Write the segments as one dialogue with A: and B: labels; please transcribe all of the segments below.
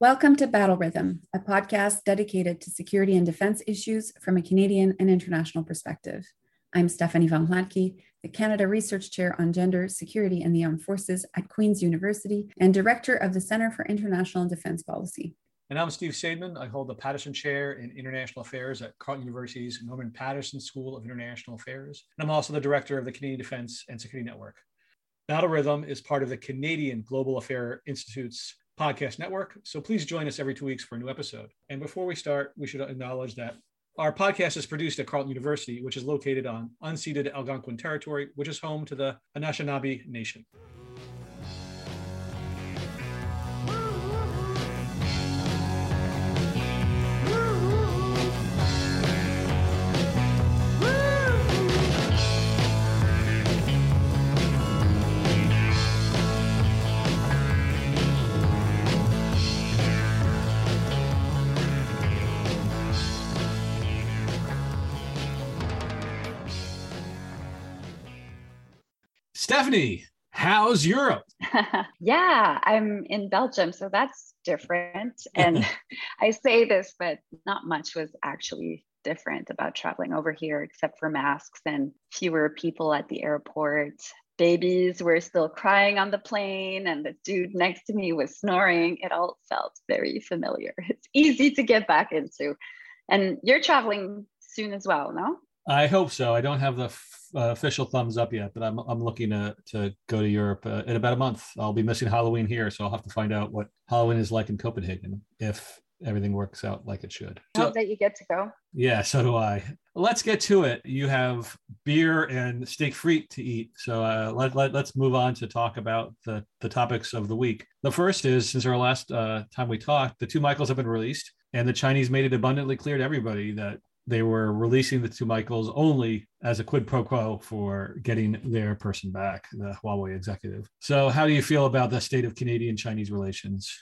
A: Welcome to Battle Rhythm, a podcast dedicated to security and defense issues from a Canadian and international perspective. I'm Stephanie von Hlatky, the Canada Research Chair on Gender, Security, and the Armed Forces at Queen's University and Director of the Center for International and Defense Policy.
B: And I'm Steve Saideman. I hold the Paterson Chair in International Affairs at Carleton University's Norman Paterson School of International Affairs. And I'm also the Director of the Canadian Defense and Security Network. Battle Rhythm is part of the Canadian Global Affair Institute's podcast network. So please join us every two weeks for a new episode. And before we start, we should acknowledge that our podcast is produced at Carleton University, which is located on unceded Algonquin territory, which is home to the Anishinaabe Nation. Stephanie, how's Europe?
C: yeah, I'm in Belgium, so that's different. And I say this, but not much was actually different about traveling over here, except for masks and fewer people at the airport. Babies were still crying on the plane, and the dude next to me was snoring. It all felt very familiar. It's easy to get back into. And you're traveling soon as well, no?
B: I hope so. I don't have the uh, official thumbs up yet, but I'm I'm looking to to go to Europe uh, in about a month. I'll be missing Halloween here, so I'll have to find out what Halloween is like in Copenhagen if everything works out like it should.
C: I hope that you get to go.
B: Yeah, so do I. Let's get to it. You have beer and steak frites to eat. So uh, let, let, let's move on to talk about the, the topics of the week. The first is since our last uh, time we talked, the two Michaels have been released, and the Chinese made it abundantly clear to everybody that they were releasing the two Michaels only as a quid pro quo for getting their person back, the Huawei executive. So, how do you feel about the state of Canadian Chinese relations?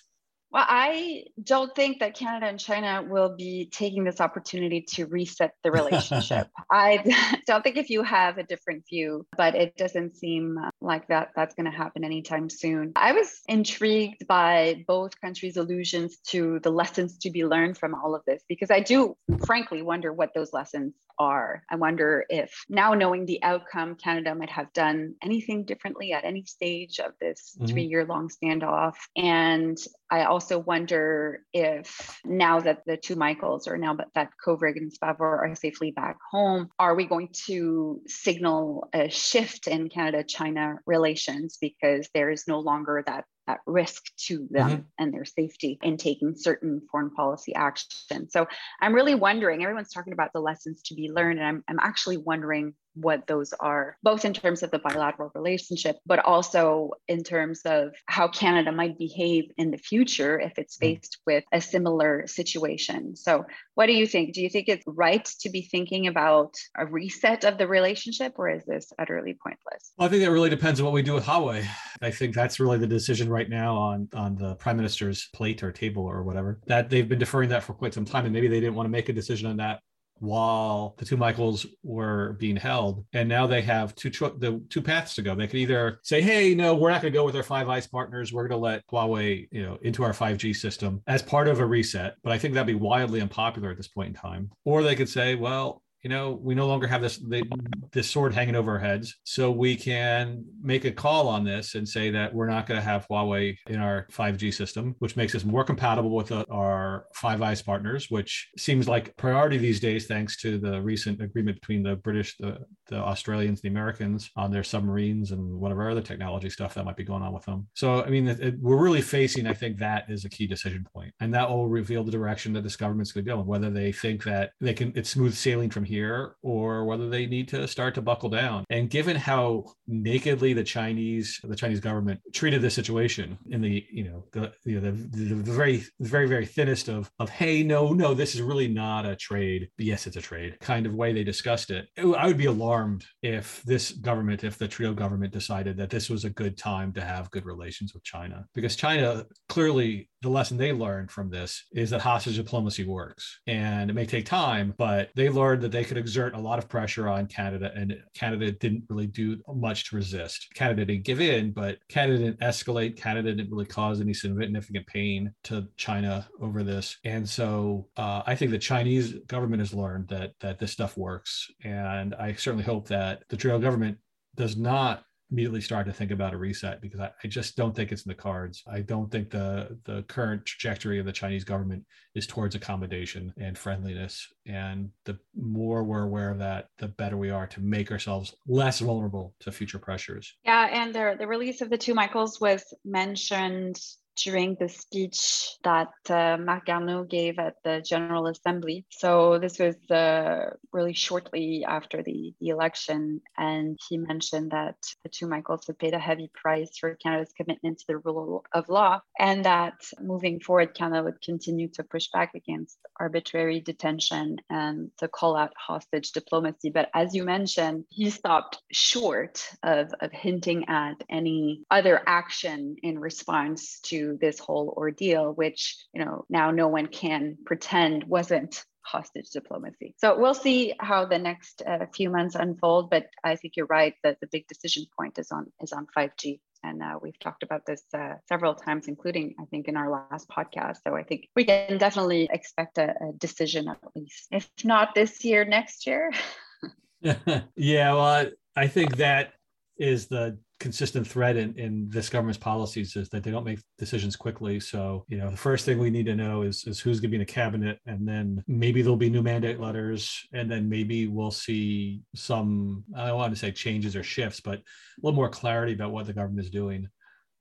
C: Well, I don't think that Canada and China will be taking this opportunity to reset the relationship. I don't think if you have a different view, but it doesn't seem uh, like that that's going to happen anytime soon. I was intrigued by both countries' allusions to the lessons to be learned from all of this because I do frankly wonder what those lessons are. I wonder if now knowing the outcome, Canada might have done anything differently at any stage of this mm-hmm. three year long standoff. And I also wonder if now that the two Michaels or now that Kovrig and Spavor are safely back home, are we going to signal a shift in Canada China relations because there is no longer that at risk to them mm-hmm. and their safety in taking certain foreign policy action. So I'm really wondering, everyone's talking about the lessons to be learned, and I'm, I'm actually wondering what those are, both in terms of the bilateral relationship, but also in terms of how Canada might behave in the future if it's mm. faced with a similar situation. So, what do you think? Do you think it's right to be thinking about a reset of the relationship, or is this utterly pointless?
B: Well, I think that really depends on what we do with Huawei. I think that's really the decision right now on, on the prime minister's plate or table or whatever. That they've been deferring that for quite some time, and maybe they didn't want to make a decision on that while the two Michaels were being held. And now they have two the two paths to go. They could either say, "Hey, no, we're not going to go with our Five Eyes partners. We're going to let Huawei, you know, into our 5G system as part of a reset." But I think that'd be wildly unpopular at this point in time. Or they could say, "Well, you know, we no longer have this this sword hanging over our heads, so we can make a call on this and say that we're not going to have Huawei in our 5G system, which makes us more compatible with uh, our Five Eyes partners, which seems like priority these days, thanks to the recent agreement between the British, the, the Australians, the Americans on their submarines and whatever other technology stuff that might be going on with them. So, I mean, it, it, we're really facing, I think, that is a key decision point, and that will reveal the direction that this government's going to go, and whether they think that they can it's smooth sailing from here or whether they need to start to buckle down. And given how nakedly the Chinese, the Chinese government treated this situation in the, you know, the, you know, the, the, very, very, very thinnest of, of, hey, no, no, this is really not a trade. Yes, it's a trade kind of way they discussed it. I would be alarmed if this government, if the Trudeau government decided that this was a good time to have good relations with China, because China clearly the lesson they learned from this is that hostage diplomacy works. And it may take time but they learned that they could exert a lot of pressure on canada and canada didn't really do much to resist. Canada didn't give in but canada didn't escalate. Canada didn't really cause any significant pain to china over this. And so uh, i think the chinese government has learned that that this stuff works. And i certainly hope that the trudeau government does not immediately start to think about a reset because I, I, just don't think it's in the cards. I don't think the the current trajectory of the Chinese government is towards accommodation and friendliness. And the more we're aware of that, the better we are to make ourselves less vulnerable to future pressures.
C: Yeah, and the the release of the two Michaels was mentioned during the speech that uh, Marc Garneau gave at the General Assembly. So this was uh, really shortly after the, the election, and he mentioned that the two Michaels had paid a heavy price for Canada's commitment to the rule of law, and that moving forward, Canada would continue to push back against arbitrary detention and to call out hostage diplomacy. But as you mentioned, he stopped short of, of hinting at any other action in response to this whole ordeal, which, you know, now no one can pretend wasn't hostage diplomacy. So we'll see how the next uh, few months unfold. But I think you're right that the big decision point is on is on 5G. And uh, we've talked about this uh, several times, including I think in our last podcast. So I think we can definitely expect a, a decision at least, if not this year, next year.
B: yeah, well, I think that is the consistent thread in, in this government's policies is that they don't make decisions quickly. So, you know, the first thing we need to know is, is who's going to be in the cabinet. And then maybe there'll be new mandate letters. And then maybe we'll see some, I don't want to say changes or shifts, but a little more clarity about what the government is doing.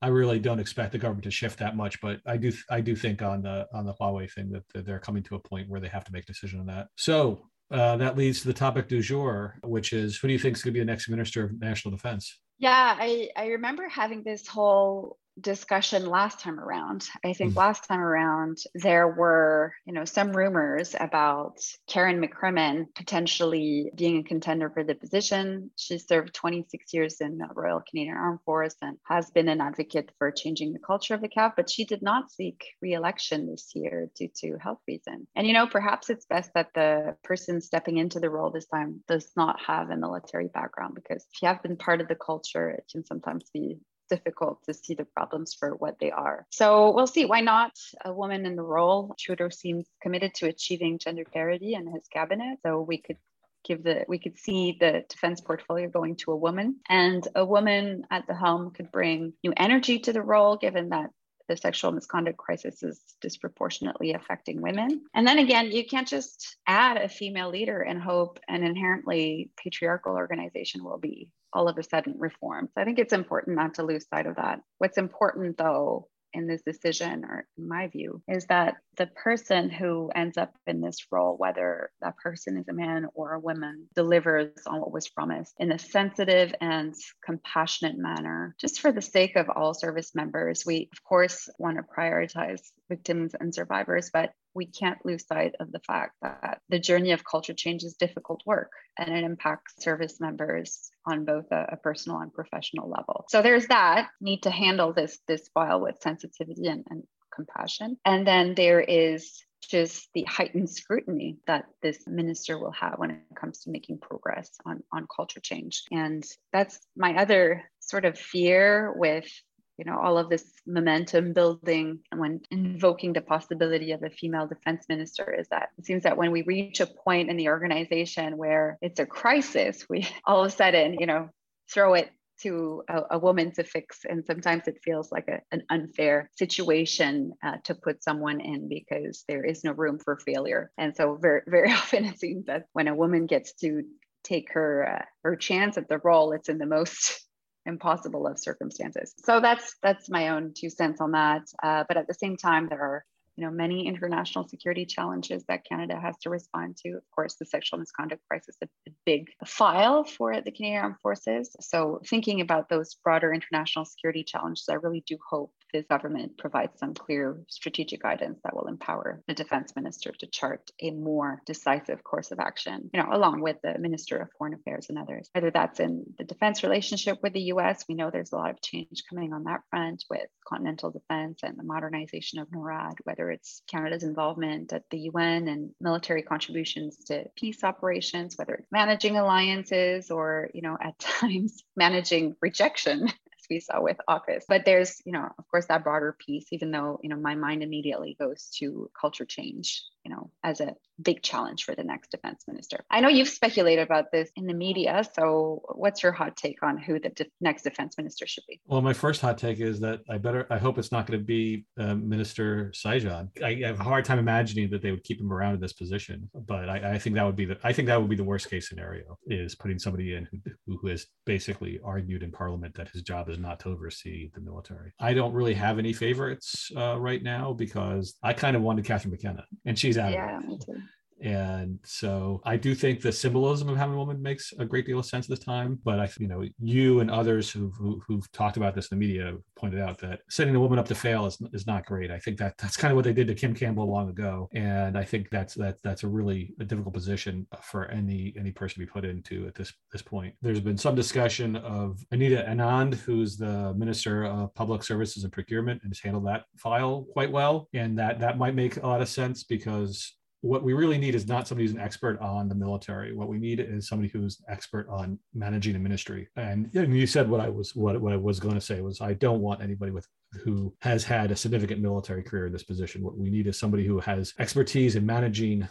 B: I really don't expect the government to shift that much, but I do I do think on the on the Huawei thing that they're coming to a point where they have to make a decision on that. So uh, that leads to the topic du jour, which is who do you think is going to be the next Minister of National Defense?
C: Yeah, I, I remember having this whole discussion last time around. I think mm. last time around there were, you know, some rumors about Karen McCrimmon potentially being a contender for the position. She served 26 years in the Royal Canadian Armed Force and has been an advocate for changing the culture of the CAF, but she did not seek re-election this year due to health reasons. And you know, perhaps it's best that the person stepping into the role this time does not have a military background because if you have been part of the culture, it can sometimes be difficult to see the problems for what they are. So we'll see. Why not a woman in the role? Trudeau seems committed to achieving gender parity in his cabinet. So we could give the we could see the defense portfolio going to a woman and a woman at the helm could bring new energy to the role given that the sexual misconduct crisis is disproportionately affecting women. And then again, you can't just add a female leader and hope an inherently patriarchal organization will be all of a sudden reformed. So I think it's important not to lose sight of that. What's important though in this decision, or in my view, is that the person who ends up in this role, whether that person is a man or a woman, delivers on what was promised in a sensitive and compassionate manner, just for the sake of all service members. We, of course, want to prioritize victims and survivors, but we can't lose sight of the fact that the journey of culture change is difficult work and it impacts service members on both a, a, personal and professional level. So there's that need to handle this this file with sensitivity and, and compassion. And then there is just the heightened scrutiny that this minister will have when it comes to making progress on, on culture change. And that's my other sort of fear with you know all of this momentum building and when invoking the possibility of a female defense minister is that it seems that when we reach a point in the organization where it's a crisis we all of a sudden you know throw it to a, a woman to fix. And sometimes it feels like a, an unfair situation uh, to put someone in because there is no room for failure. And so very very often it seems that when a woman gets to take her uh, her chance at the role it's in the most impossible of circumstances. So that's that's my own two cents on that. Uh, but at the same time, there are you know many international security challenges that Canada has to respond to. Of course, the sexual misconduct crisis is a big file for the Canadian Armed Forces. So thinking about those broader international security challenges, I really do hope this government provides some clear strategic guidance that will empower the defense minister to chart a more decisive course of action, you know, along with the Minister of Foreign Affairs and others. Whether that's in the defense relationship with the US, we know there's a lot of change coming on that front with continental defense and the modernization of NORAD, whether it's Canada's involvement at the UN and military contributions to peace operations, whether it's managing alliances or, you know, at times managing rejection as we saw with AUKUS. But there's, you know, of course, that broader piece, even though, you know, my mind immediately goes to culture change, you know, as a big challenge for the next defense minister. I know you've speculated about this in the media. So what's your hot take on who the de- next defense minister should be?
B: Well, my first hot take is that I better, I hope it's not going to be uh, Minister Sajjan. I have a hard time imagining that they would keep him around in this position, but I, I think that would be the, I think that would be the worst case scenario is putting somebody in who, who has basically argued in parliament that his job is not to oversee the military. I don't really have any favorites uh, right now because I kind of wanted Catherine McKenna, and she's out.
C: Yeah, me too.
B: And so I do think the symbolism of having a woman makes a great deal of sense at this time. But I, you know, you and others who've, who, have talked about this in the media pointed out that setting a woman up to fail is, is not great. I think that that's kind of what they did to Kim Campbell long ago. And I think that's, that, that's a really a difficult position for any, any person to be put into at this, this point. There's been some discussion of Anita Anand, who's the Minister of Public Services and Procurement and has handled that file quite well. And that, that might make a lot of sense because what we really need is not somebody who's an expert on the military. What we need is somebody who's expert on managing a ministry. And, and you said what I was what, what I was going to say was I don't want anybody with who has had a significant military career in this position. What we need is somebody who has expertise in managing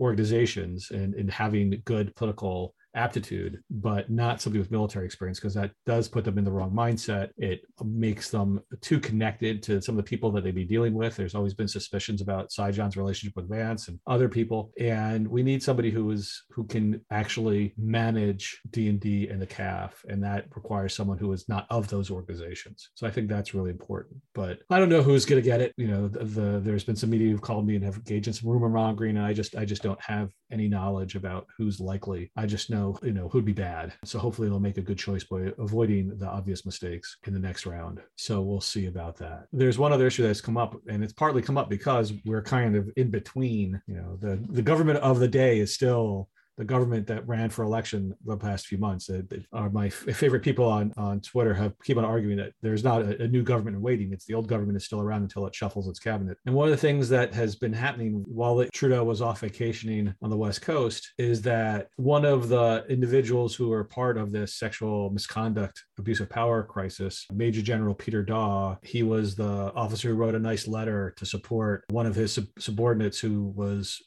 B: organizations and in having good political aptitude, but not somebody with military experience, because that does put them in the wrong mindset. It makes them too connected to some of the people that they'd be dealing with. There's always been suspicions about Sajjan's relationship with Vance and other people, and we need somebody who is who can actually manage D and D and the CAF, and that requires someone who is not of those organizations. So I think that's really important. But I don't know who's going to get it. You know, the, the there's been some media who've called me and have engaged in some rumor mongering, and I just I just don't have any knowledge about who's likely. I just know know, you know, who'd be bad. So hopefully they'll make a good choice by avoiding the obvious mistakes in the next round. So we'll see about that. There's one other issue that's come up, and it's partly come up because we're kind of in between. You know, the the government of the day is still the government that ran for election the past few months that, are uh, my favorite people on, on Twitter have keep on arguing that there's not a, a, new government in waiting. It's the old government is still around until it shuffles its cabinet. And one of the things that has been happening while Trudeau was off vacationing on the West Coast is that one of the individuals who are part of this sexual misconduct, abuse of power crisis, Major General Peter Dawe, he was the officer who wrote a nice letter to support one of his sub- subordinates who was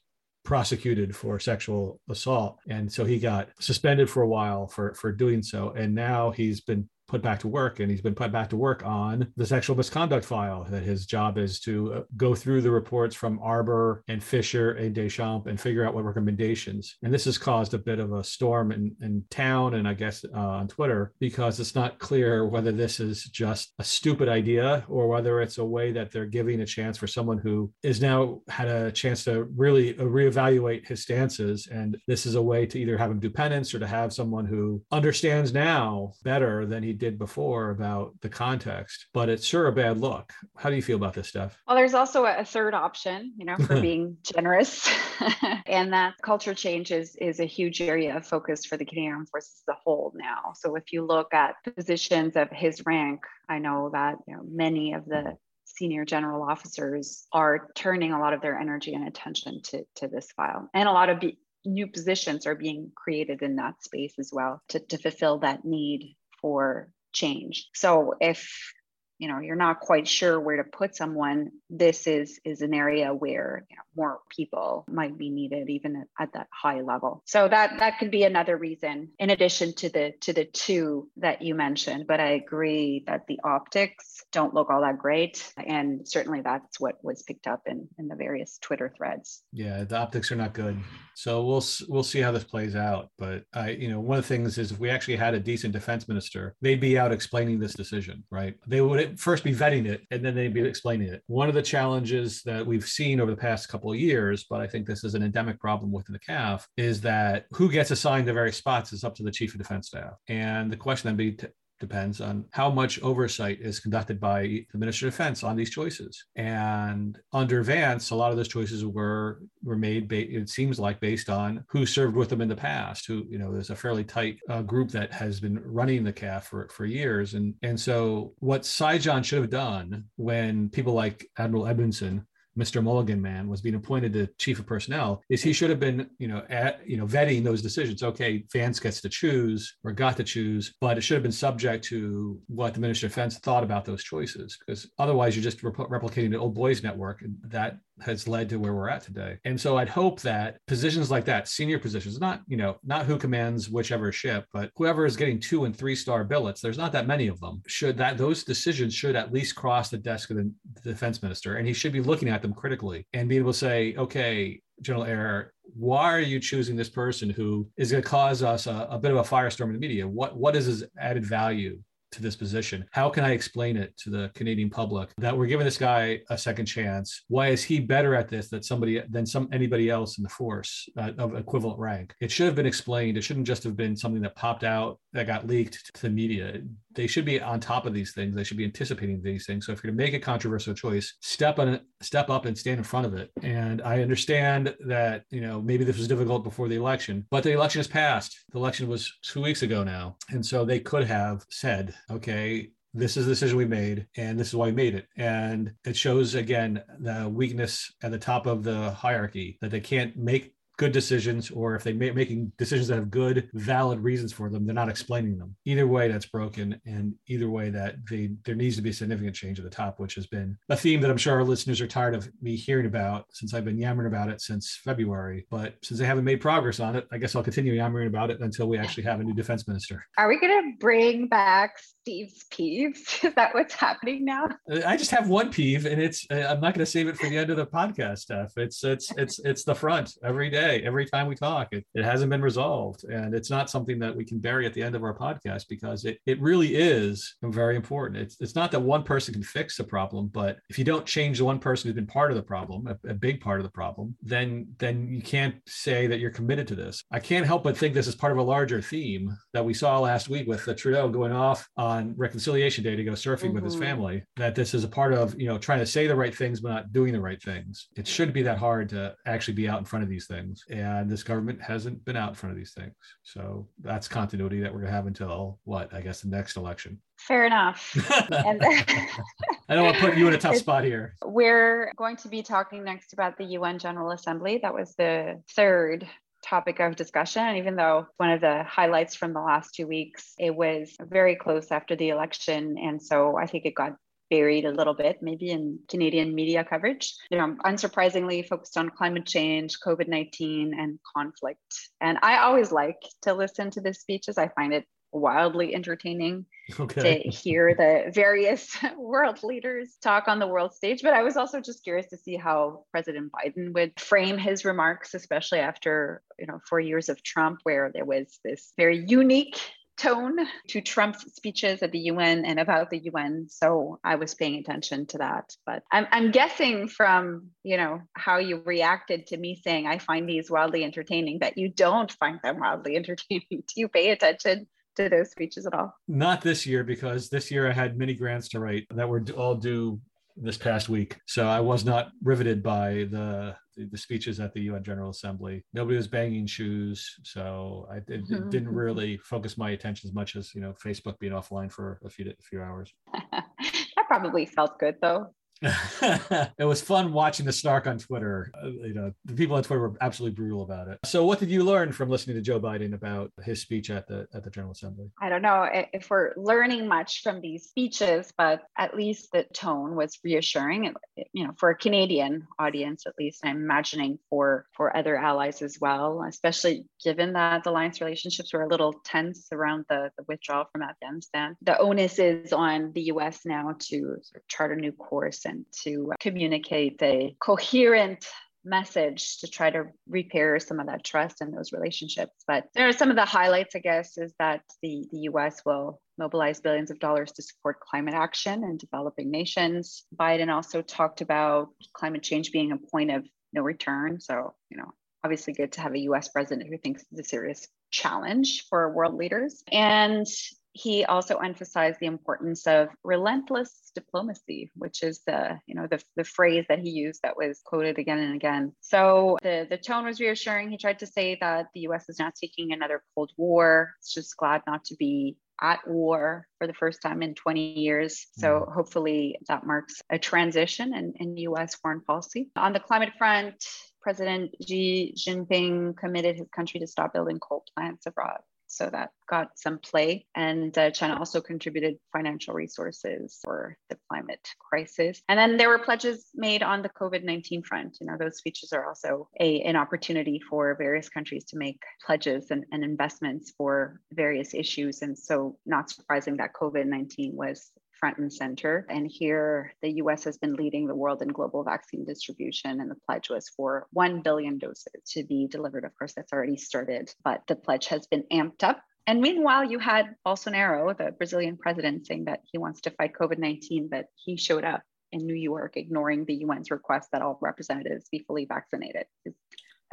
B: prosecuted for sexual assault. And so he got suspended for a while for for doing so. And now he's been put back to work and he's been put back to work on the sexual misconduct file that his job is to uh, go through the reports from Arbour and Fisher and Deschamps and figure out what recommendations. And this has caused a bit of a storm in, in town and I guess uh, on Twitter because it's not clear whether this is just a stupid idea or whether it's a way that they're giving a chance for someone who is now had a chance to really uh, reevaluate his stances. And this is a way to either have him do penance or to have someone who understands now better than he did before about the context, but it's sure a bad look. How do you feel about this stuff?
C: Well, there's also a third option, you know, for being generous, and that culture change is, is a huge area of focus for the Canadian Armed Forces as a whole now. So if you look at positions of his rank, I know that you know many of the senior general officers are turning a lot of their energy and attention to, to this file. And a lot of be- new positions are being created in that space as well to, to fulfill that need for change. So if you know you're not quite sure where to put someone this is is an area where you know, more people might be needed even at, at, that high level so that that could be another reason in addition to the to the two that you mentioned but i agree that the optics don't look all that great and certainly that's what was picked up in in the various twitter threads
B: yeah the optics are not good so we'll we'll see how this plays out. But I, you know, one of the things is if we actually had a decent defense minister, they'd be out explaining this decision, right? They would first be vetting it, and then they'd be explaining it. One of the challenges that we've seen over the past couple of years, but I think this is an endemic problem within the CAF, is that who gets assigned to various spots is up to the chief of defense staff. And the question then be depends on how much oversight is conducted by the Minister of Defense on these choices. And under Vance, a lot of those choices were were made. Ba- it seems like based on who served with them in the past. Who you know, there's a fairly tight uh, group that has been running the CAF for for years. And and so what Sajjan should have done when people like Admiral Edmondson Mr. Mulligan man was being appointed to chief of personnel is he should have been, you know, at, you know, vetting those decisions. Okay, Vance gets to choose or got to choose, but it should have been subject to what the Minister of Defense thought about those choices, because otherwise you're just rep- replicating the old boys network, and that has led to where we're at today. And so I'd hope that positions like that, senior positions, not, you know, not who commands whichever ship, but whoever is getting two and three star billets, there's not that many of them. Should that those decisions should at least cross the desk of the, defense minister, and he should be looking at them critically and be able to say, okay, General Eyre, why are you choosing this person who is going to cause us a, a bit of a firestorm in the media? What what is his added value to this position? How can I explain it to the Canadian public that we're giving this guy a second chance? Why is he better at this than somebody than some anybody else in the force uh, of equivalent rank? It should have been explained. It shouldn't just have been something that popped out that got leaked to the media. They should be on top of these things. They should be anticipating these things. So if you're going to make a controversial choice, step on it, step up and stand in front of it. And I understand that you know maybe this was difficult before the election, but the election has passed. The election was two weeks ago now, and so they could have said, okay, this is the decision we made and this is why we made it and it shows again the weakness at the top of the hierarchy that they can't make good decisions or if they make making decisions that have good valid reasons for them they're not explaining them either way that's broken and either way that they there needs to be a significant change at the top which has been a theme that i'm sure our listeners are tired of me hearing about since i've been yammering about it since february but since they haven't made progress on it i guess i'll continue yammering about it until we actually have a new defense minister
C: Are we going to bring back Steve's peeves? Is that what's happening now?
B: I just have one peeve, and it's uh, I'm not going to save it for the end of the podcast stuff. It's it's it's it's the front every day, every time we talk. It, it hasn't been resolved, and it's not something that we can bury at the end of our podcast because it it really is very important. It's it's not that one person can fix the problem, but if you don't change the one person who's been part of the problem, a, a big part of the problem, then then you can't say that you're committed to this. I can't help but think this is part of a larger theme that we saw last week with the Trudeau going off on Reconciliation Day to go surfing with his
C: Mhm.
B: family. That this is a part of you know trying to say the right things but not doing the right things. It shouldn't be that hard to actually be out in front of these things, and this government hasn't been out in front of these things. So that's continuity that we're gonna have until what I guess the next election.
C: Fair enough. And
B: I don't want to put you in a tough spot here.
C: We're going to be talking next about the UN General Assembly. That was the third topic of discussion. And even though one of the highlights from the last two weeks, it was very close after the election. And so I think it got buried a little bit, maybe in Canadian media coverage. You know, unsurprisingly focused on climate change, COVID 19, and conflict. And I always like to listen to the speeches. I find it wildly entertaining
B: Okay.
C: to hear the various world leaders talk on the world stage. But I was also just curious to see how President Biden would frame his remarks, especially after you know four years of Trump, where there was this very unique tone to Trump's speeches at the UN and about the UN. So I was paying attention to that. But I'm, I'm guessing from, you know, how you reacted to me saying I find these wildly entertaining that you don't find them wildly entertaining. Do you pay attention to those speeches at all?
B: Not this year because this year I had many grants to write that were all due this past week. So I was not riveted by the the speeches at the UN General Assembly. Nobody was banging shoes, so I it, it
C: Mhm.
B: didn't really focus my attention as much as you know Facebook being offline for a few a few hours.
C: that probably felt good though.
B: It was fun watching the snark on Twitter. Uh, you know, the people on Twitter were absolutely brutal about it. So, what did you learn from listening to Joe Biden about his speech at the at the General Assembly?
C: I don't know if we're learning much from these speeches, but at least the tone was reassuring. You know, for a Canadian audience, at least, I'm imagining for for other allies as well, especially given that the alliance relationships were a little tense around the, the withdrawal from Afghanistan. The onus is on the U.S. now to sort of chart a new course to communicate a coherent message to try to repair some of that trust in those relationships. But there are some of the highlights, I guess, is that the, the US will mobilize billions of dollars to support climate action in developing nations. Biden also talked about climate change being a point of no return. So, you know, obviously good to have a US president who thinks it's a serious challenge for world leaders. And he also emphasized the importance of relentless diplomacy, which is the you know the, the phrase that he used that was quoted again and again. So the the tone was reassuring. He tried to say that the U.S. is not seeking another Cold War. It's just glad not to be at war for the first time in 20 years. So mm. hopefully that marks a transition in, in US foreign policy. On the climate front, President Xi Jinping committed his country to stop building coal plants abroad. So that got some play. And uh, China also contributed financial resources for the climate crisis. And then there were pledges made on the COVID 19 front. You know, those speeches are also a, an opportunity for various countries to make pledges and, and investments for various issues. And so, not surprising that COVID 19 was front and center. And here, the US has been leading the world in global vaccine distribution, and the pledge was for 1 billion doses to be delivered. Of course, that's already started, but the pledge has been amped up. And meanwhile, you had Bolsonaro, the Brazilian president, saying that he wants to fight COVID 19, but he showed up in New York, ignoring the UN's request that all representatives be fully vaccinated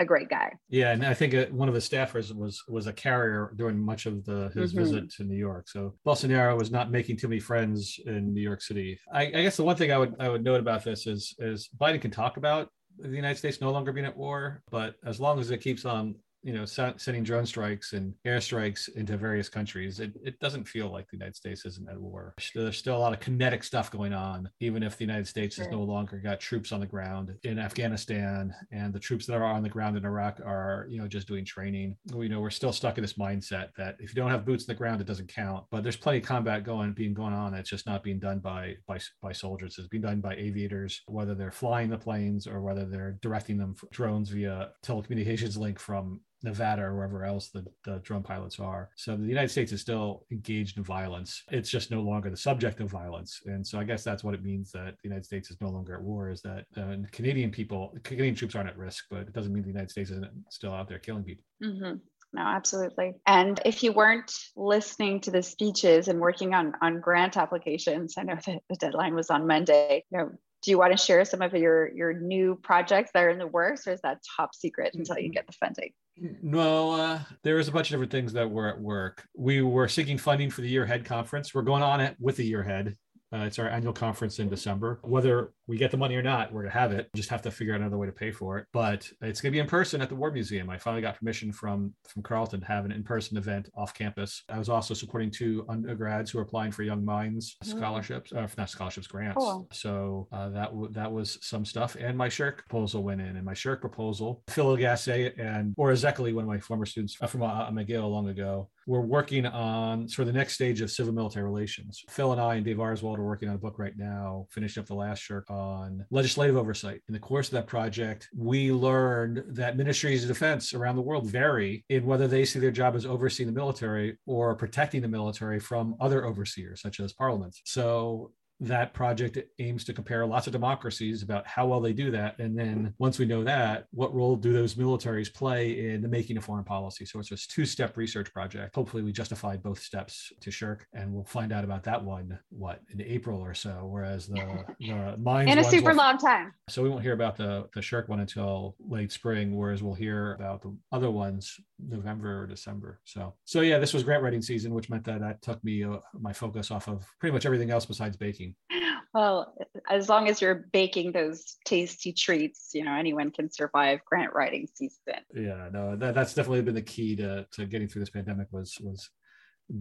C: a great guy.
B: Yeah, and I think uh, one of the staffers was was a carrier during much of the his mm-hmm. visit to New York. So Bolsonaro was not making too many friends in New York City. I, I guess the one thing I would I would note about this is is Biden can talk about the United States no longer being at war, but as long as it keeps on you know sending drone strikes and airstrikes into various countries it, it doesn't feel like the united states isn't at war. There's still a lot of kinetic stuff going on even if the united states has no longer got troops on the ground in afghanistan and the troops that are on the ground in iraq are you know just doing training. You know we're still stuck in this mindset that if you don't have boots on the ground it doesn't count but there's plenty of combat going being going on it's just not being done by by, by soldiers. It's being done by aviators whether they're flying the planes or whether they're directing them drones via telecommunications link from Nevada or wherever else the, the drone pilots are. So the United States is still engaged in violence. It's just no longer the subject of violence. And so I guess that's what it means that the United States is no longer at war is that uh, Canadian people, Canadian troops aren't at risk, but it doesn't mean the United States isn't still out there killing people.
C: Mm-hmm. No, absolutely. And if you weren't listening to the speeches and working on on grant applications, I know that the deadline was on Monday. You know, do you want to share some of your your new projects that are in the works or is that top secret until you get the funding
B: no uh, there is a bunch of different things that were at work. We were seeking funding for the year head conference. We're going on it with the year ahead uh, it's our annual conference in December. Whether we get the money or not, we're going to have it. Just have to figure out another way to pay for it. But it's going to be in person at the War Museum. I finally got permission from from Carleton to have an in person event off campus. I was also supporting two undergrads who are applying for Young Minds mm. scholarships, uh, not scholarships, grants. Cool. So uh, that w- that was some stuff. And my SSHRC proposal went in. And my SSHRC proposal, Phil Lagassé and Ora Szekely, one of my former students from uh, McGill long ago, we're working on sort of the next stage of civil military relations. Phil and I and Dave Auerswald are working on a book right now, finishing up the last SSHRC on legislative oversight. In the course of that project, we learned that ministries of defense around the world vary in whether they see their job as overseeing the military or protecting the military from other overseers, such as parliaments. So that project aims to compare lots of democracies about how well they do that. And then once we know that, what role do those militaries play in the making of foreign policy? So it's a two step research project. Hopefully, we justified both steps to SSHRC, and we'll find out about that one, what, in April or so. Whereas the, the mines.
C: in a super will, long time.
B: So we won't hear about the, the SSHRC one until late spring, whereas we'll hear about the other ones November or December. So, so yeah, this was grant writing season, which meant that that took me uh, my focus off of pretty much everything else besides baking.
C: Well, as long as you're baking those tasty treats, you know, anyone can survive grant writing season.
B: Yeah, no, that, that's definitely been the key to, to getting through this pandemic was was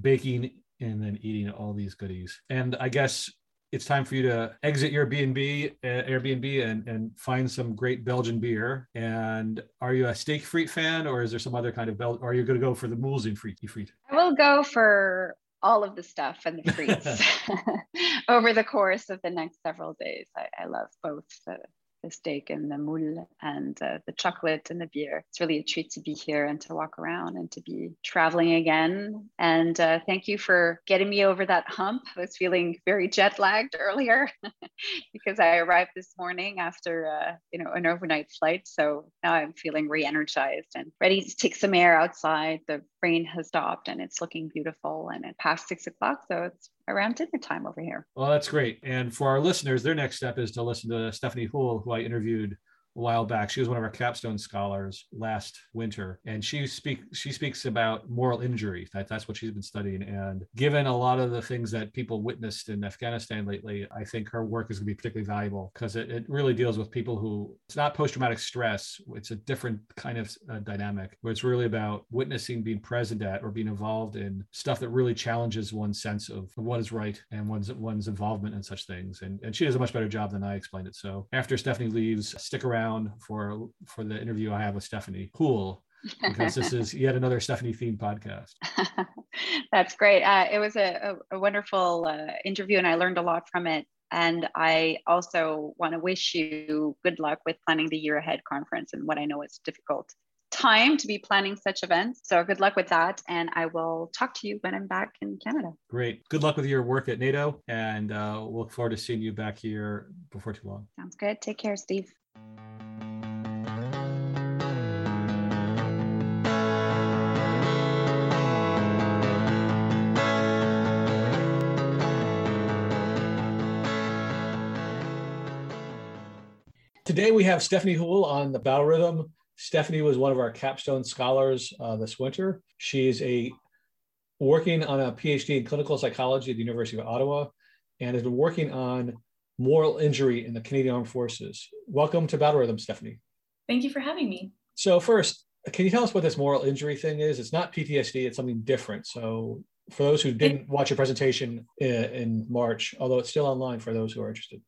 B: baking and then eating all these goodies. And I guess it's time for you to exit your B&B, uh, Airbnb and, and find some great Belgian beer. And are you a steak frites fan or is there some other kind of Bel? Or are you going to go for the Mulesing frites?
C: I will go for all of the stuff and the treats over the course of the next several days. I, I love both the, the steak and the moule and uh, the chocolate and the beer. It's really a treat to be here and to walk around and to be traveling again. And uh, thank you for getting me over that hump. I was feeling very jet lagged earlier because I arrived this morning after uh, you know an overnight flight. So now I'm feeling re-energized and ready to take some air outside. The rain has stopped and it's looking beautiful and it past six o'clock. So it's around dinner time over here.
B: Well, that's great. And for our listeners, their next step is to listen to Stephanie Houle, who I interviewed a while back. She was one of our capstone scholars last winter, and she speak she speaks about moral injury. That, that's what she's been studying. And given a lot of the things that people witnessed in Afghanistan lately, I think her work is going to be particularly valuable because it, it really deals with people who it's not post traumatic stress. It's a different kind of uh, dynamic where it's really about witnessing, being present at, or being involved in stuff that really challenges one's sense of what is right and one's one's involvement in such things. And and she does a much better job than I explained it. So after Stephanie leaves, stick around for for the interview I have with Stephanie Houle because this is yet another Stephanie themed podcast.
C: That's great. Uh, it was a, a, a wonderful uh, interview, and I learned a lot from it. And I also want to wish you good luck with planning the year ahead conference and what I know is difficult time to be planning such events. So good luck with that. And I will talk to you when I'm back in Canada.
B: Great. Good luck with your work at NATO. And uh, we'll look forward to seeing you back here before too long.
C: Sounds good. Take care, Steve.
B: Today we have Stephanie Houle on the Battle Rhythm. Stephanie was one of our capstone scholars uh, this winter. She's a working on a PhD in clinical psychology at the University of Ottawa and has been working on moral injury in the Canadian Armed Forces. Welcome to Battle Rhythm, Stephanie.
D: Thank you for having me.
B: So first, can you tell us what this moral injury thing is? It's not PTSD, it's something different. So for those who didn't watch your presentation in, in March, although it's still online for those who are interested.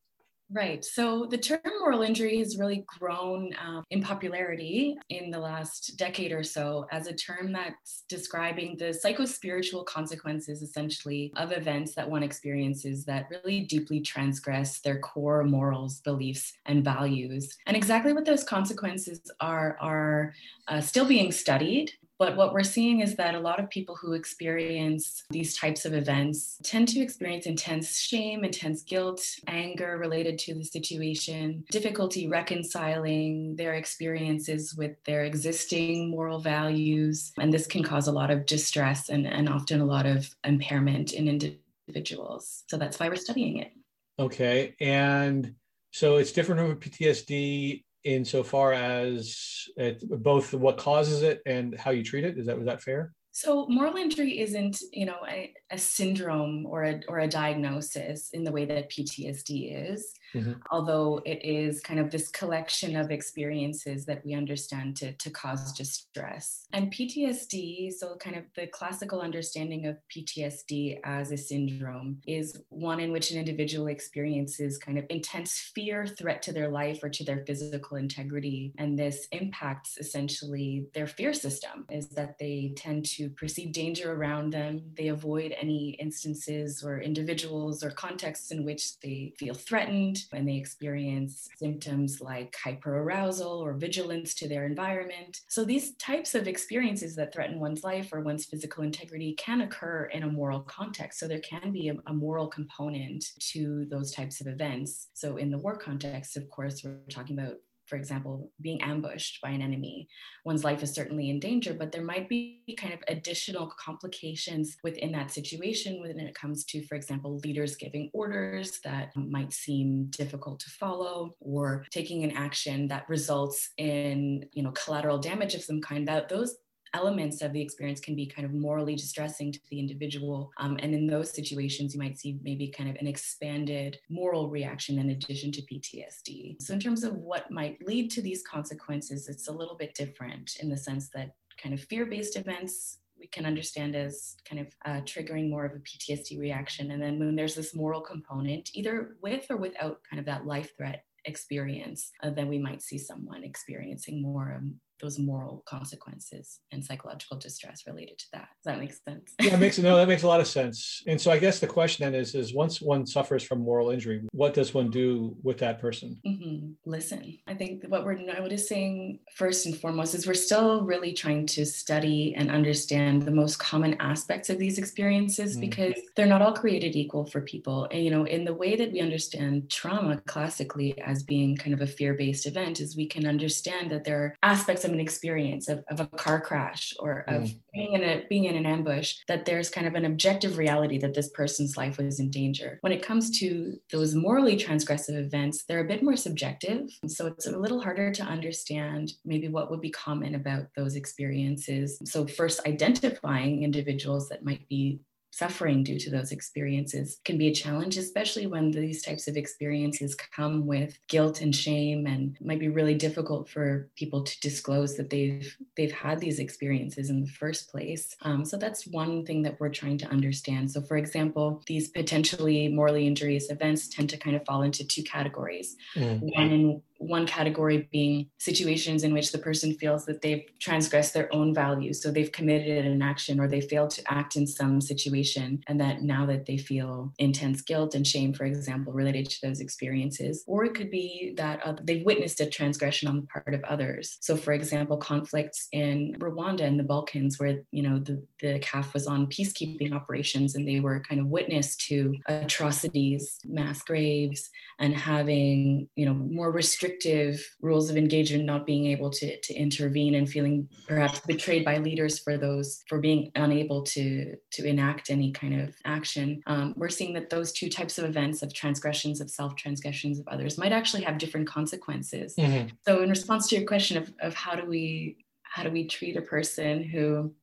D: Right. So the term moral injury has really grown um, in popularity in the last decade or so as a term that's describing the psychospiritual consequences, essentially, of events that one experiences that really deeply transgress their core morals, beliefs, and values. And exactly what those consequences are are uh, still being studied. But what we're seeing is that a lot of people who experience these types of events tend to experience intense shame, intense guilt, anger related to the situation, difficulty reconciling their experiences with their existing moral values. And this can cause a lot of distress and, and often a lot of impairment in individuals. So that's why we're studying it.
B: Okay. And so it's different from PTSD insofar as it, both what causes it and how you treat it. Is that was that fair?
D: So moral injury isn't, you know, a, a syndrome or a, or a diagnosis in the way that PTSD is mm-hmm. although it is kind of this collection of experiences that we understand to, to cause distress. And PTSD, so kind of the classical understanding of PTSD as a syndrome, is one in which an individual experiences kind of intense fear, threat to their life or to their physical integrity. And this impacts essentially their fear system, is that they tend to perceive danger around them. They avoid any instances or individuals or contexts in which they feel threatened and they experience symptoms like hyperarousal or vigilance to their environment. So these types of experiences that threaten one's life or one's physical integrity can occur in a moral context. So there can be a, a moral component to those types of events. So in the war context, of course, we're talking about for example, being ambushed by an enemy, one's life is certainly in danger, but there might be kind of additional complications within that situation when it comes to, for example, leaders giving orders that might seem difficult to follow or taking an action that results in, you know, collateral damage of some kind. That those elements of the experience can be kind of morally distressing to the individual. Um, and in those situations, you might see maybe kind of an expanded moral reaction in addition to PTSD. So, in terms of what might lead to these consequences, it's a little bit different in the sense that kind of fear based events we can understand as kind of uh, triggering more of a PTSD reaction. And then when there's this moral component, either with or without kind of that life threat experience, uh, then we might see someone experiencing more um, those moral consequences and psychological distress related to that. Does that make sense?
B: yeah, it makes no, that makes a lot of sense. And so I guess the question then is, is once one suffers from moral injury, what does one do with that person?
D: Mm-hmm. Listen, I think what we're noticing first and foremost is we're still really trying to study and understand the most common aspects of these experiences mm-hmm. because they're not all created equal for people. And you know, in the way that we understand trauma classically as being kind of a fear-based event, is we can understand that there are aspects of of an experience of, of a car crash or of mm. being in a being in an ambush that there's kind of an objective reality that this person's life was in danger. When it comes to those morally transgressive events they're a bit more subjective. So it's a little harder to understand maybe what would be common about those experiences. So first identifying individuals that might be suffering due to those experiences can be a challenge, especially when these types of experiences come with guilt and shame and might be really difficult for people to disclose that they've they've had these experiences in the first place. Um, so that's one thing that we're trying to understand. So for example, these potentially morally injurious events tend to kind of fall into two categories. Mm-hmm. One in one category being situations in which the person feels that they've transgressed their own values. So they've committed an action or they failed to act in some situation, and that now that they feel intense guilt and shame, for example, related to those experiences. Or it could be that uh, they've witnessed a transgression on the part of others. So, for example, conflicts in Rwanda and the Balkans, where you know the, the CAF was on peacekeeping operations and they were kind of witness to atrocities, mass graves, and having you know more restricted restrictive rules of engagement not being able to, to intervene and feeling perhaps betrayed by leaders for those for being unable to to enact any kind of action um, we're seeing that those two types of events of transgressions of self transgressions of others might actually have different consequences mm-hmm. so in response to your question of, of how do we how do we treat a person who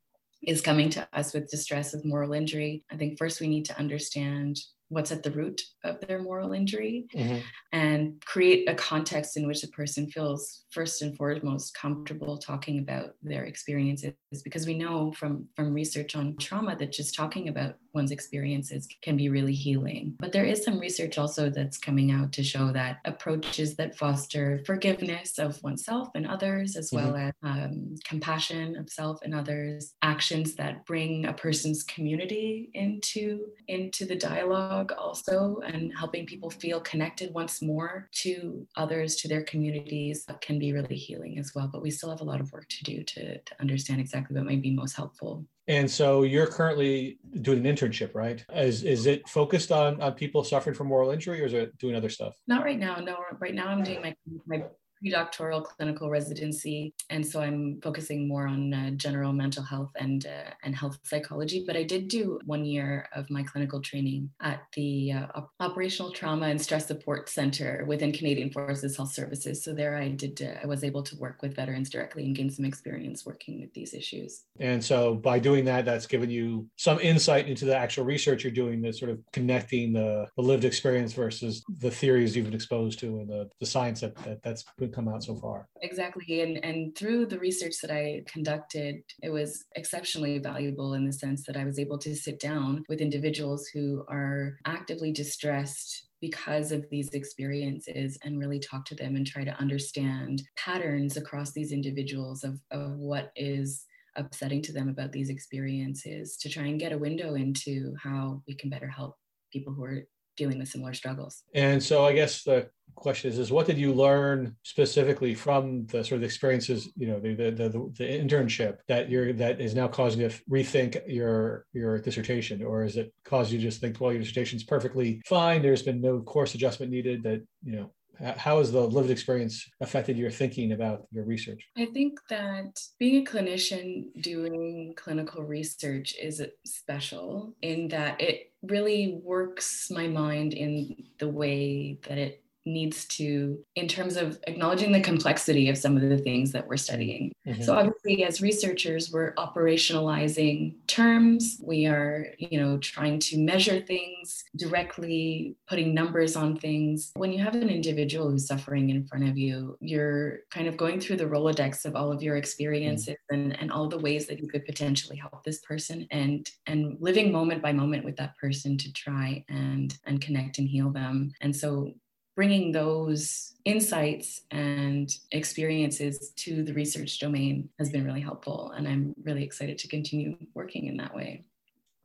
D: is coming to us with distress of moral injury i think first we need to understand what's at the root of their moral injury mm-hmm. and create a context in which the person feels first and foremost comfortable talking about their experiences because we know from from research on trauma that just talking about one's experiences can be really healing but there is some research also that's coming out to show that approaches that foster forgiveness of oneself and others as mm-hmm. well as um, compassion of self and others actions that bring a person's community into into the dialogue dialogue also and helping people feel connected once more to others, to their communities uh, can be really healing as well. But we still have a lot of work to do to, to understand exactly what might be most helpful.
B: And so you're currently doing an internship, right? Is is it focused on, on people suffering from moral injury or is it doing other stuff?
D: Not right now. No, right now I'm doing my my predoctoral clinical residency, and so I'm focusing more on uh, general mental health and uh, and health psychology. But I did do one year of my clinical training at the uh, Operational Trauma and Stress Support Center within Canadian Forces Health Services. So there, I did uh, I was able to work with veterans directly and gain some experience working with these issues.
B: And so by doing that, that's given you some insight into the actual research you're doing, the sort of connecting the, the lived experience versus the theories you've been exposed to and the, the science that, that that's been come out so far.
D: Exactly. And, and through the research that I conducted, it was exceptionally valuable in the sense that I was able to sit down with individuals who are actively distressed because of these experiences and really talk to them and try to understand patterns across these individuals of, of what is upsetting to them about these experiences to try and get a window into how we can better help people who are dealing with similar struggles.
B: And so I guess the question is, is what did you learn specifically from the sort of experiences, you know, the, the, the, the internship that you're, that is now causing you to rethink your, your dissertation, or is it caused you to just think, well, your dissertation is perfectly fine. There's been no course adjustment needed that, you know, how has the lived experience affected your thinking about your research?
D: I think that being a clinician doing clinical research is special in that it really works my mind in the way that it needs to in terms of acknowledging the complexity of some of the things that we're studying mm-hmm. so obviously as researchers we're operationalizing terms we are you know trying to measure things directly putting numbers on things when you have an individual who's suffering in front of you you're kind of going through the rolodex of all of your experiences mm-hmm. and, and all the ways that you could potentially help this person and and living moment by moment with that person to try and and connect and heal them and so bringing those insights and experiences to the research domain has been really helpful. And I'm really excited to continue working in that way.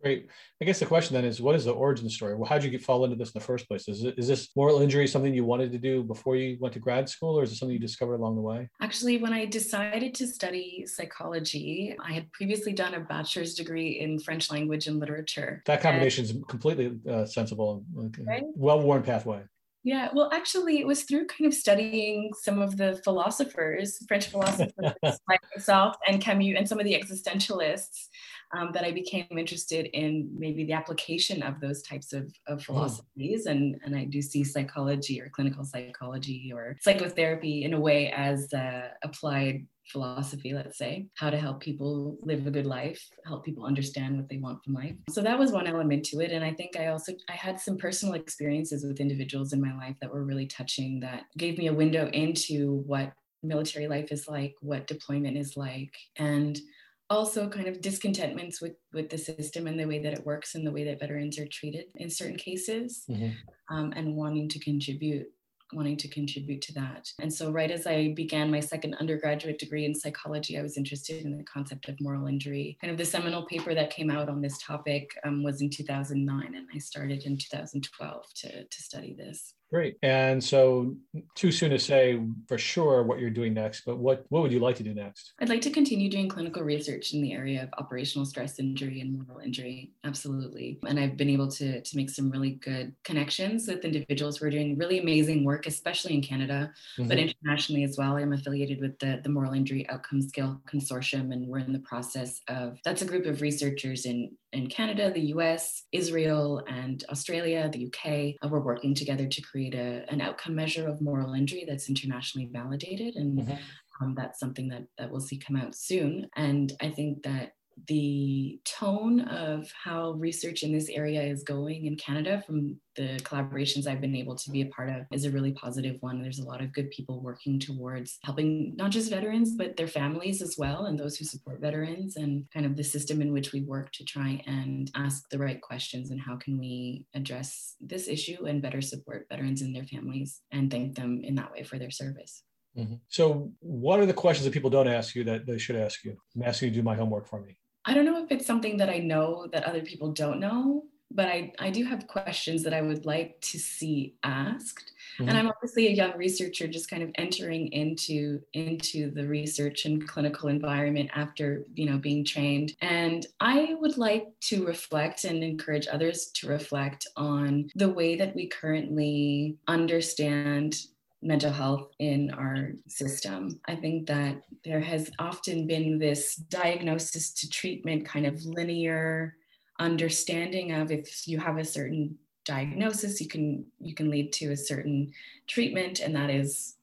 B: Great. I guess the question then is, what is the origin story? Well, how did you get fall into this in the first place? Is, it, is this moral injury something you wanted to do before you went to grad school, or is it something you discovered along the way?
D: Actually, when I decided to study psychology, I had previously done a bachelor's degree in French language and literature.
B: That combination is completely uh, sensible, right? well-worn pathway.
D: Yeah, well, actually, it was through kind of studying some of the philosophers, French philosophers like myself and Camus, and some of the existentialists um, that I became interested in maybe the application of those types of, of hmm. philosophies. And, and I do see psychology or clinical psychology or psychotherapy in a way as uh, applied philosophy, let's say, how to help people live a good life, help people understand what they want from life. So that was one element to it. And I think I also I had some personal experiences with individuals in my life that were really touching that gave me a window into what military life is like, what deployment is like. And also kind of discontentments with with the system and the way that it works and the way that veterans are treated in certain cases mm-hmm. um, and wanting to contribute wanting to contribute to that. And so, right as I began my second undergraduate degree in psychology, I was interested in the concept of moral injury. Kind of the seminal paper that came out on this topic um, was in 2009, and I started in 2012 to, to study this.
B: Great. And so, too soon to say for sure what you're doing next, but what, what would you like to do next?
D: I'd like to continue doing clinical research in the area of operational stress injury and moral injury. Absolutely. And I've been able to, to make some really good connections with individuals who are doing really amazing work, especially in Canada, mm-hmm. but internationally as well. I'm affiliated with the, the Moral Injury Outcome Scale Consortium, and we're in the process of that's a group of researchers in in Canada, the US, Israel, and Australia, the UK. Uh, we're working together to create a, an outcome measure of moral injury that's internationally validated. And mm-hmm. um, that's something that, that we'll see come out soon. And I think that the tone of how research in this area is going in Canada from the collaborations I've been able to be a part of is a really positive one. There's a lot of good people working towards helping not just veterans, but their families as well, and those who support veterans, and kind of the system in which we work to try and ask the right questions and how can we address this issue and better support veterans and their families and thank them in that way for their service.
B: Mm-hmm. So, what are the questions that people don't ask you that they should ask you? I'm asking you to do my homework for me.
D: I don't know if it's something that I know that other people don't know, but I, I do have questions that I would like to see asked. Mm-hmm. And I'm obviously a young researcher just kind of entering into into the research and clinical environment after, you know, being trained. And I would like to reflect and encourage others to reflect on the way that we currently understand mental health in our system. I think that there has often been this diagnosis to treatment kind of linear understanding of if you have a certain diagnosis you can you can lead to a certain treatment and that is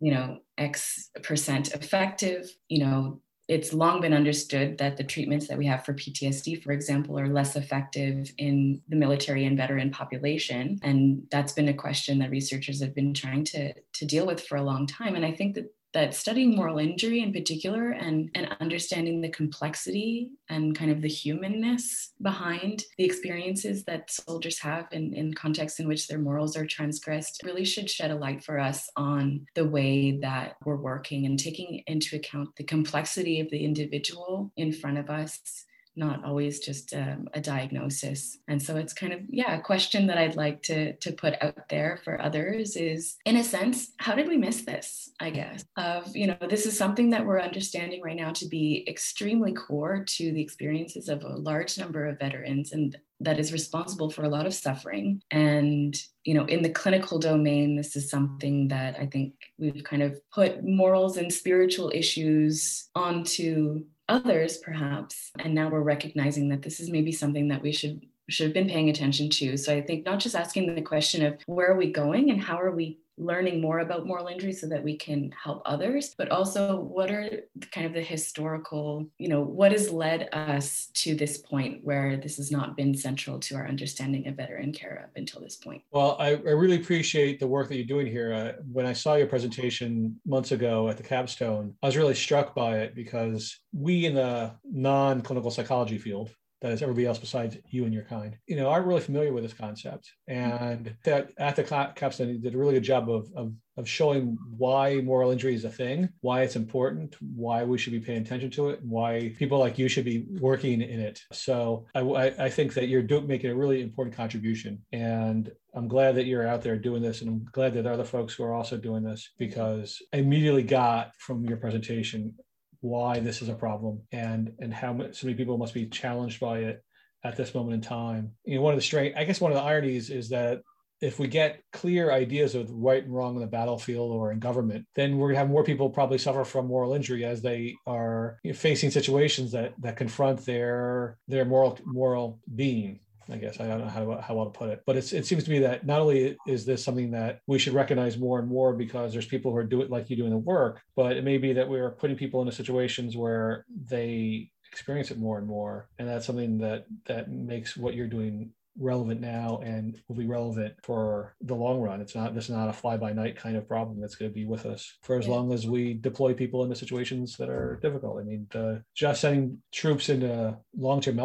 D: you know x percent effective you know it's long been understood that the treatments that we have for PTSD, for example, are less effective in the military and veteran population. And that's been a question that researchers have been trying to, to deal with for a long time. And I think that that studying moral injury in particular and, and understanding the complexity and kind of the humanness behind the experiences that soldiers have in, in contexts in which their morals are transgressed really should shed a light for us on the way that we're working and taking into account the complexity of the individual in front of us not always just um, a diagnosis. And so it's kind of, yeah, a question that I'd like to, to put out there for others is, in a sense, how did we miss this? I guess, of, you know, this is something that we're understanding right now to be extremely core to the experiences of a large number of veterans and that is responsible for a lot of suffering. And, you know, in the clinical domain, this is something that I think we've kind of put morals and spiritual issues onto others perhaps and now we're recognizing that this is maybe something that we should should have been paying attention to. So i think not just asking the question of where are we going and how are we learning more about moral injury so that we can help others but also what are kind of the historical you know what has led us to this point where this has not been central to our understanding of veteran care up until this point?
B: Well i, I really appreciate the work that you're doing here. Uh, when i saw your presentation months ago at the capstone i was really struck by it because we in the non-clinical psychology field that is everybody else besides you and your kind, you know, aren't really familiar with this concept. And that at the capstone, you did a really good job of, of, of showing why moral injury is a thing, why it's important, why we should be paying attention to it, and why people like you should be working in it. So I, I think that you're making a really important contribution. And I'm glad that you're out there doing this. And I'm glad that there are other folks who are also doing this because I immediately got from your presentation why this is a problem and and how so many people must be challenged by it at this moment in time. You know, one of the strange, I guess, one of the ironies is that if we get clear ideas of right and wrong on the battlefield or in government, then we're going to have more people probably suffer from moral injury as they are facing situations that that confront their their moral moral being. I guess I don't know how, how well to put it, but it's, it seems to me that not only is this something that we should recognize more and more because there's people who are doing like you doing the work, but it may be that we're putting people into situations where they experience it more and more, and that's something that that makes what you're doing relevant now and will be relevant for the long run. It's not this is not a fly by night kind of problem that's going to be with us for as yeah. long as we deploy people into situations that are difficult. I mean, just sending troops into long term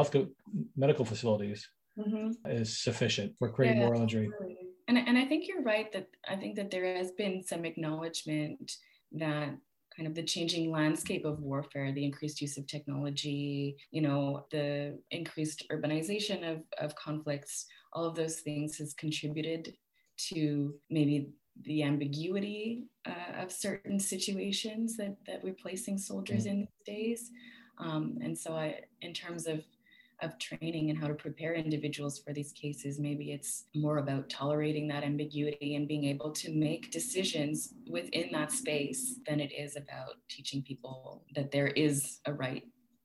B: medical facilities mm-hmm. is sufficient for creating yeah, moral injury.
D: And, and I think you're right that I think that there has been some acknowledgement that kind of the changing landscape of warfare, the increased use of technology, you know, the increased urbanization of, of conflicts, all of those things has contributed to maybe the ambiguity uh, of certain situations that, that we're placing soldiers mm. in these days. Um, and so I, in terms of of training and how to prepare individuals for these cases. Maybe it's more about tolerating that ambiguity and being able to make decisions within that space than it is about teaching people that there is a right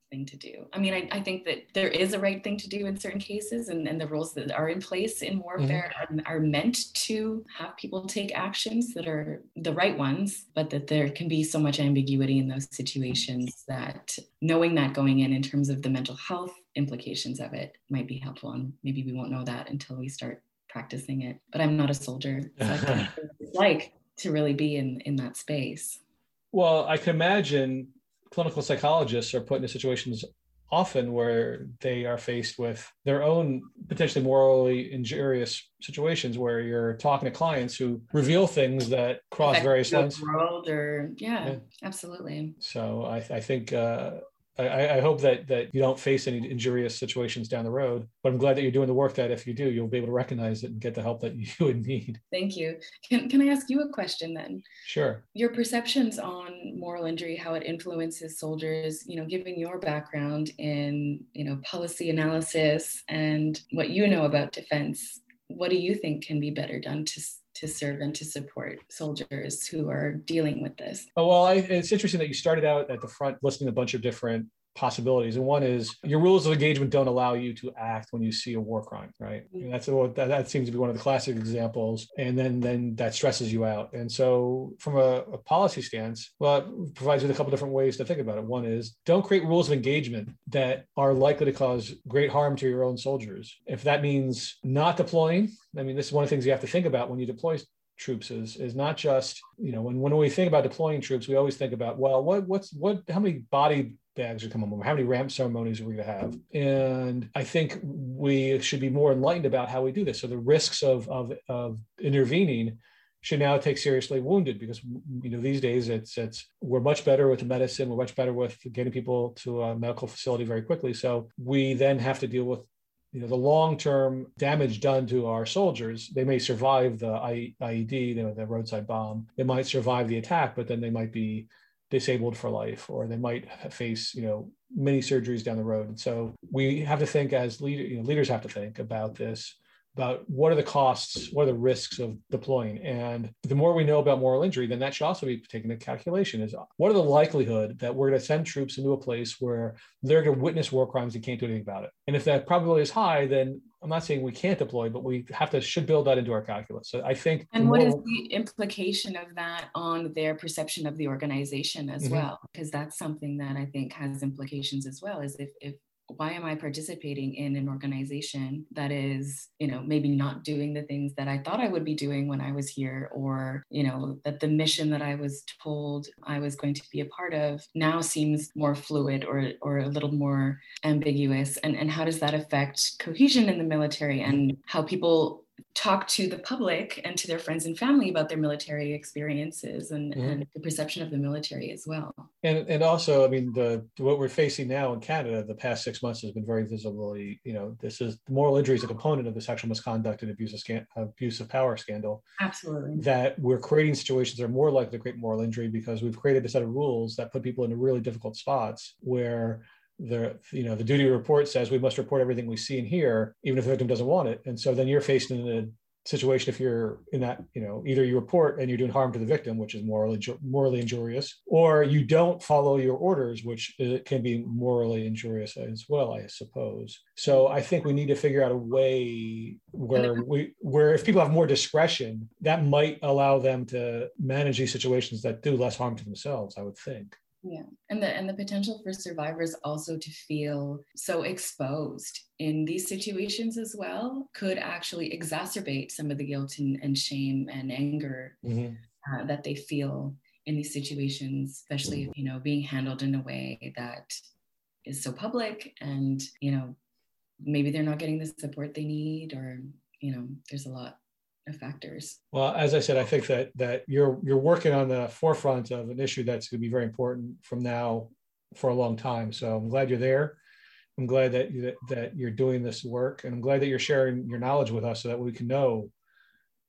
D: thing to do. I mean, I, I think that there is a right thing to do in certain cases, and, and the rules that are in place in warfare mm-hmm. are, are meant to have people take actions that are the right ones, but that there can be so much ambiguity in those situations that knowing that going in, in terms of the mental health implications of it, might be helpful. And maybe we won't know that until we start practicing it. But I'm not a soldier. So like to really be in, in that space.
B: Well, I can imagine clinical psychologists are put in situations often where they are faced with their own potentially morally injurious situations where you're talking to clients who reveal things that cross various lines.
D: World or yeah, yeah, absolutely.
B: So I, I think uh, I, I, hope that that you don't face any injurious situations down the road. But I'm glad that you're doing the work that if you do, you'll be able to recognize it and get the help that you would need.
D: Thank you. Can can I ask you a question then?
B: Sure.
D: Your perceptions on moral injury, how it influences soldiers, you know, given your background in, you know, policy analysis and what you know about defense, what do you think can be better done to to serve and to support soldiers who are dealing with this?
B: Oh, well, I, it's interesting that you started out at the front listing a bunch of different possibilities. And one is your rules of engagement don't allow you to act when you see a war crime, right? Mm-hmm. And that's that, that seems to be one of the classic examples. And then then that stresses you out. And so from a, a policy stance, well, it provides you with a couple different ways to think about it. One is don't create rules of engagement that are likely to cause great harm to your own soldiers. If that means not deploying, I mean, this is one of the things you have to think about when you deploy troops is is not just you know when when we think about deploying troops we always think about well what what's what how many body are coming over how many ramp ceremonies are we going to have? And i think we should be more enlightened about how we do this. So the risks of of, of intervening should now take seriously wounded because you know these days it's it's we're much better with the medicine we're much better with getting people to a medical facility very quickly. So we then have to deal with you know the long-term damage done to our soldiers. They may survive the ied you know the roadside bomb. They might survive the attack but then they might be disabled for life or they might face you know many surgeries down the road and so we have to think as leader, you know, leaders have to think about this about what are the costs, what are the risks of deploying. And the more we know about moral injury, then that should also be taken into calculation is what are the likelihood that we're going to send troops into a place where they're going to witness war crimes and can't do anything about it. And if that probability is high, then I'm not saying we can't deploy, but we have to should build that into our calculus. So I think.
D: And what is the implication of that on their perception of the organization as mm-hmm. well? Because that's something that I think has implications as well. Is if if why am I participating in an organization that is, you know, maybe not doing the things that I thought I would be doing when I was here, or, you know, that the mission that I was told I was going to be a part of now seems more fluid or, or a little more ambiguous? And, and how does that affect cohesion in the military and how people talk to the public and to their friends and family about their military experiences and, mm-hmm. and the perception of the military as well.
B: And and also, I mean, the what we're facing now in Canada, the past six months has been very visibly, you know, this is moral injury is a component of the sexual misconduct and abuse of, scan, abuse of power scandal.
D: Absolutely.
B: That we're creating situations that are more likely to create moral injury because we've created a set of rules that put people into really difficult spots where the you know the duty report says we must report everything we see and hear even if the victim doesn't want it. And so then you're faced in a
E: situation if you're in that you know either you report and you're doing harm to the victim which is morally morally injurious or you don't follow your orders which can be morally injurious as well i suppose. So i think we need to figure out a way where mm-hmm. we where if people have more discretion that might allow them to manage these situations that do less harm to themselves i would think
D: yeah and the and the potential for survivors also to feel so exposed in these situations as well could actually exacerbate some of the guilt and, and shame and anger mm-hmm. uh, that they feel in these situations especially you know being handled in a way that is so public and you know maybe they're not getting the support they need or you know there's a lot factors.
E: Well, as I said, I think that that you're you're working on the forefront of an issue that's going to be very important from now for a long time. So I'm glad you're there. I'm glad that you, that you're doing this work, and I'm glad that you're sharing your knowledge with us so that we can know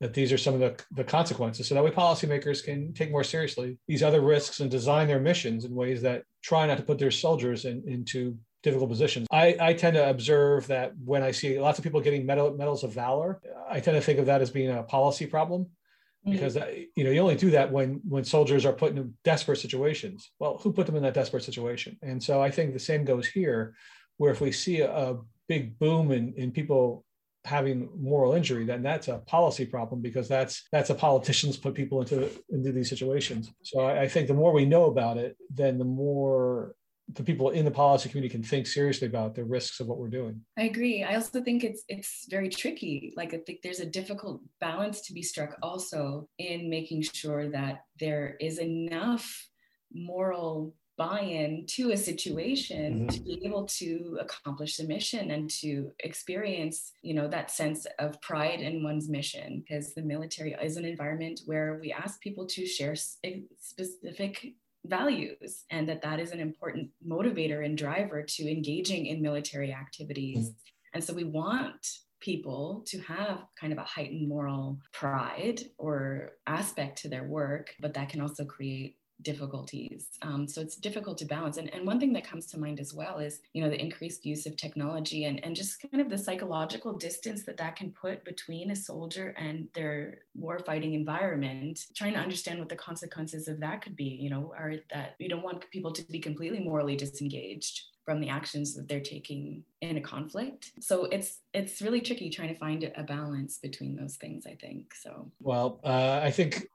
E: that these are some of the, the consequences, so that way policymakers can take more seriously these other risks and design their missions in ways that try not to put their soldiers in, into difficult positions. I, I tend to observe that when I see lots of people getting medal, medals of valor, I tend to think of that as being a policy problem mm-hmm. because mm-hmm. you know you only do that when when soldiers are put in desperate situations. Well, who put them in that desperate situation? And so I think the same goes here, where if we see a, a big boom in in people having moral injury then that's a policy problem because that's that's a politicians put people into into these situations so I, I think the more we know about it then the more the people in the policy community can think seriously about the risks of what we're doing.
D: I agree. I also think it's it's very tricky. Like I think there's a difficult balance to be struck also in making sure that there is enough moral buy-in to a situation mm-hmm. to be able to accomplish the mission and to experience you know that sense of pride in one's mission because the military is an environment where we ask people to share specific values and that that is an important motivator and driver to engaging in military activities mm-hmm. and so we want people to have kind of a heightened moral pride or aspect to their work but that can also create difficulties. Um, so it's difficult to balance. And, and one thing that comes to mind as well is, you know, the increased use of technology and, and just kind of the psychological distance that that can put between a soldier and their warfighting environment, trying to understand what the consequences of that could be, you know, are that you don't want people to be completely morally disengaged from the actions that they're taking in a conflict so it's it's really tricky trying to find a balance between those things i think so
E: well uh, i think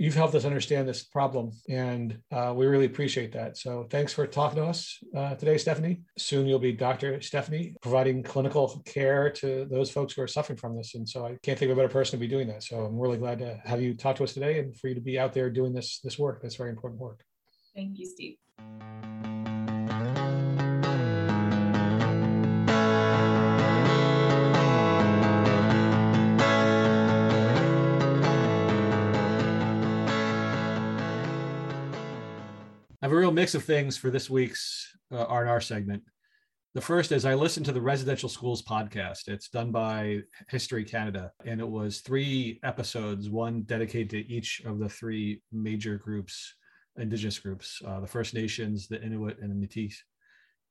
E: you've helped us understand this problem and uh, we really appreciate that. So thanks for talking to us uh, today stephanie. Soon you'll be dr stephanie providing clinical care to those folks who are suffering from this and so i can't think of a better person to be doing that. So i'm really glad to have you talk to us today and for you to be out there doing this this work. That's very important work.
D: Thank you steve
B: I have a real mix of things for this week's uh, R&R segment. The first is I listened to the Residential Schools podcast. It's done by Historica Canada, and it was three episodes, one dedicated to each of the three major groups, Indigenous groups, uh, the First Nations, the Inuit, and the Métis.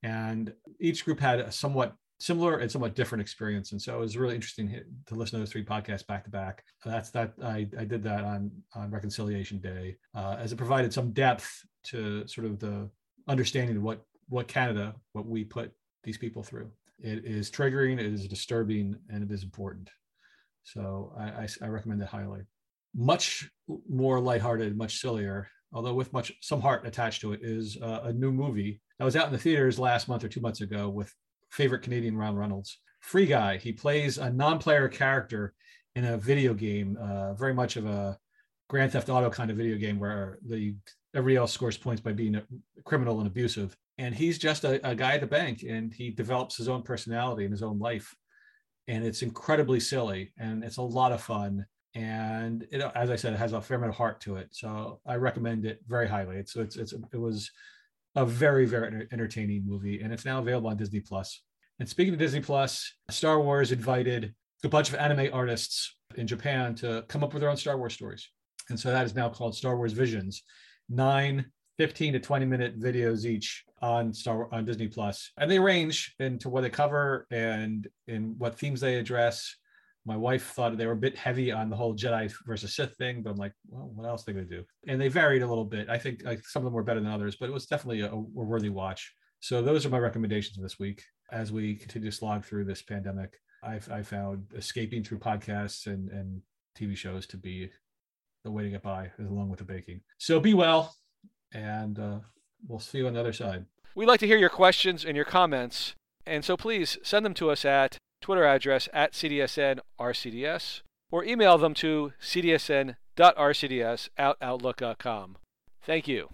B: And each group had a somewhat similar and somewhat different experience. And so it was really interesting to listen to those three podcasts back to back. That's that I, I did that on, on Reconciliation Day uh, as it provided some depth to sort of the understanding of what, what Canada, what we put these people through. It is triggering, it is disturbing, and it is important. So I, I, I recommend it highly. Much more lighthearted, much sillier, although with much some heart attached to it, is uh, a new movie that was out in the theaters last month or two months ago with favorite Canadian Ron Reynolds. Free Guy. He plays a non-player character in a video game, uh, very much of a Grand Theft Auto kind of video game where the everybody else scores points by being a criminal and abusive. And he's just a, a guy at the bank, and he develops his own personality and his own life. And it's incredibly silly, and it's a lot of fun. And it, as I said, it has a fair amount of heart to it. So I recommend it very highly. It's it's, it's it was a very very entertaining movie and it's now available on disney Plus. plus and speaking of disney plus star wars invited a bunch of anime artists in japan to come up with their own star wars stories and so that is now called star wars visions nine 15 to 20 minute videos each on star on disney plus and they range into what they cover and in what themes they address My wife thought they were a bit heavy on the whole Jedi versus Sith thing, but I'm like, well, what else are they going to do? And they varied a little bit. I think like, some of them were better than others, but it was definitely a, a worthy watch. So those are my recommendations this week as we continue to slog through this pandemic. I've I found escaping through podcasts and and TV shows to be the way to get by, is along with the baking. So be well, and uh, we'll see you on the other side.
F: We'd like to hear your questions and your comments, and so please send them to us at Twitter address at CDSNRCDS or email them to cdsn.rcds at outlook.com. Thank you.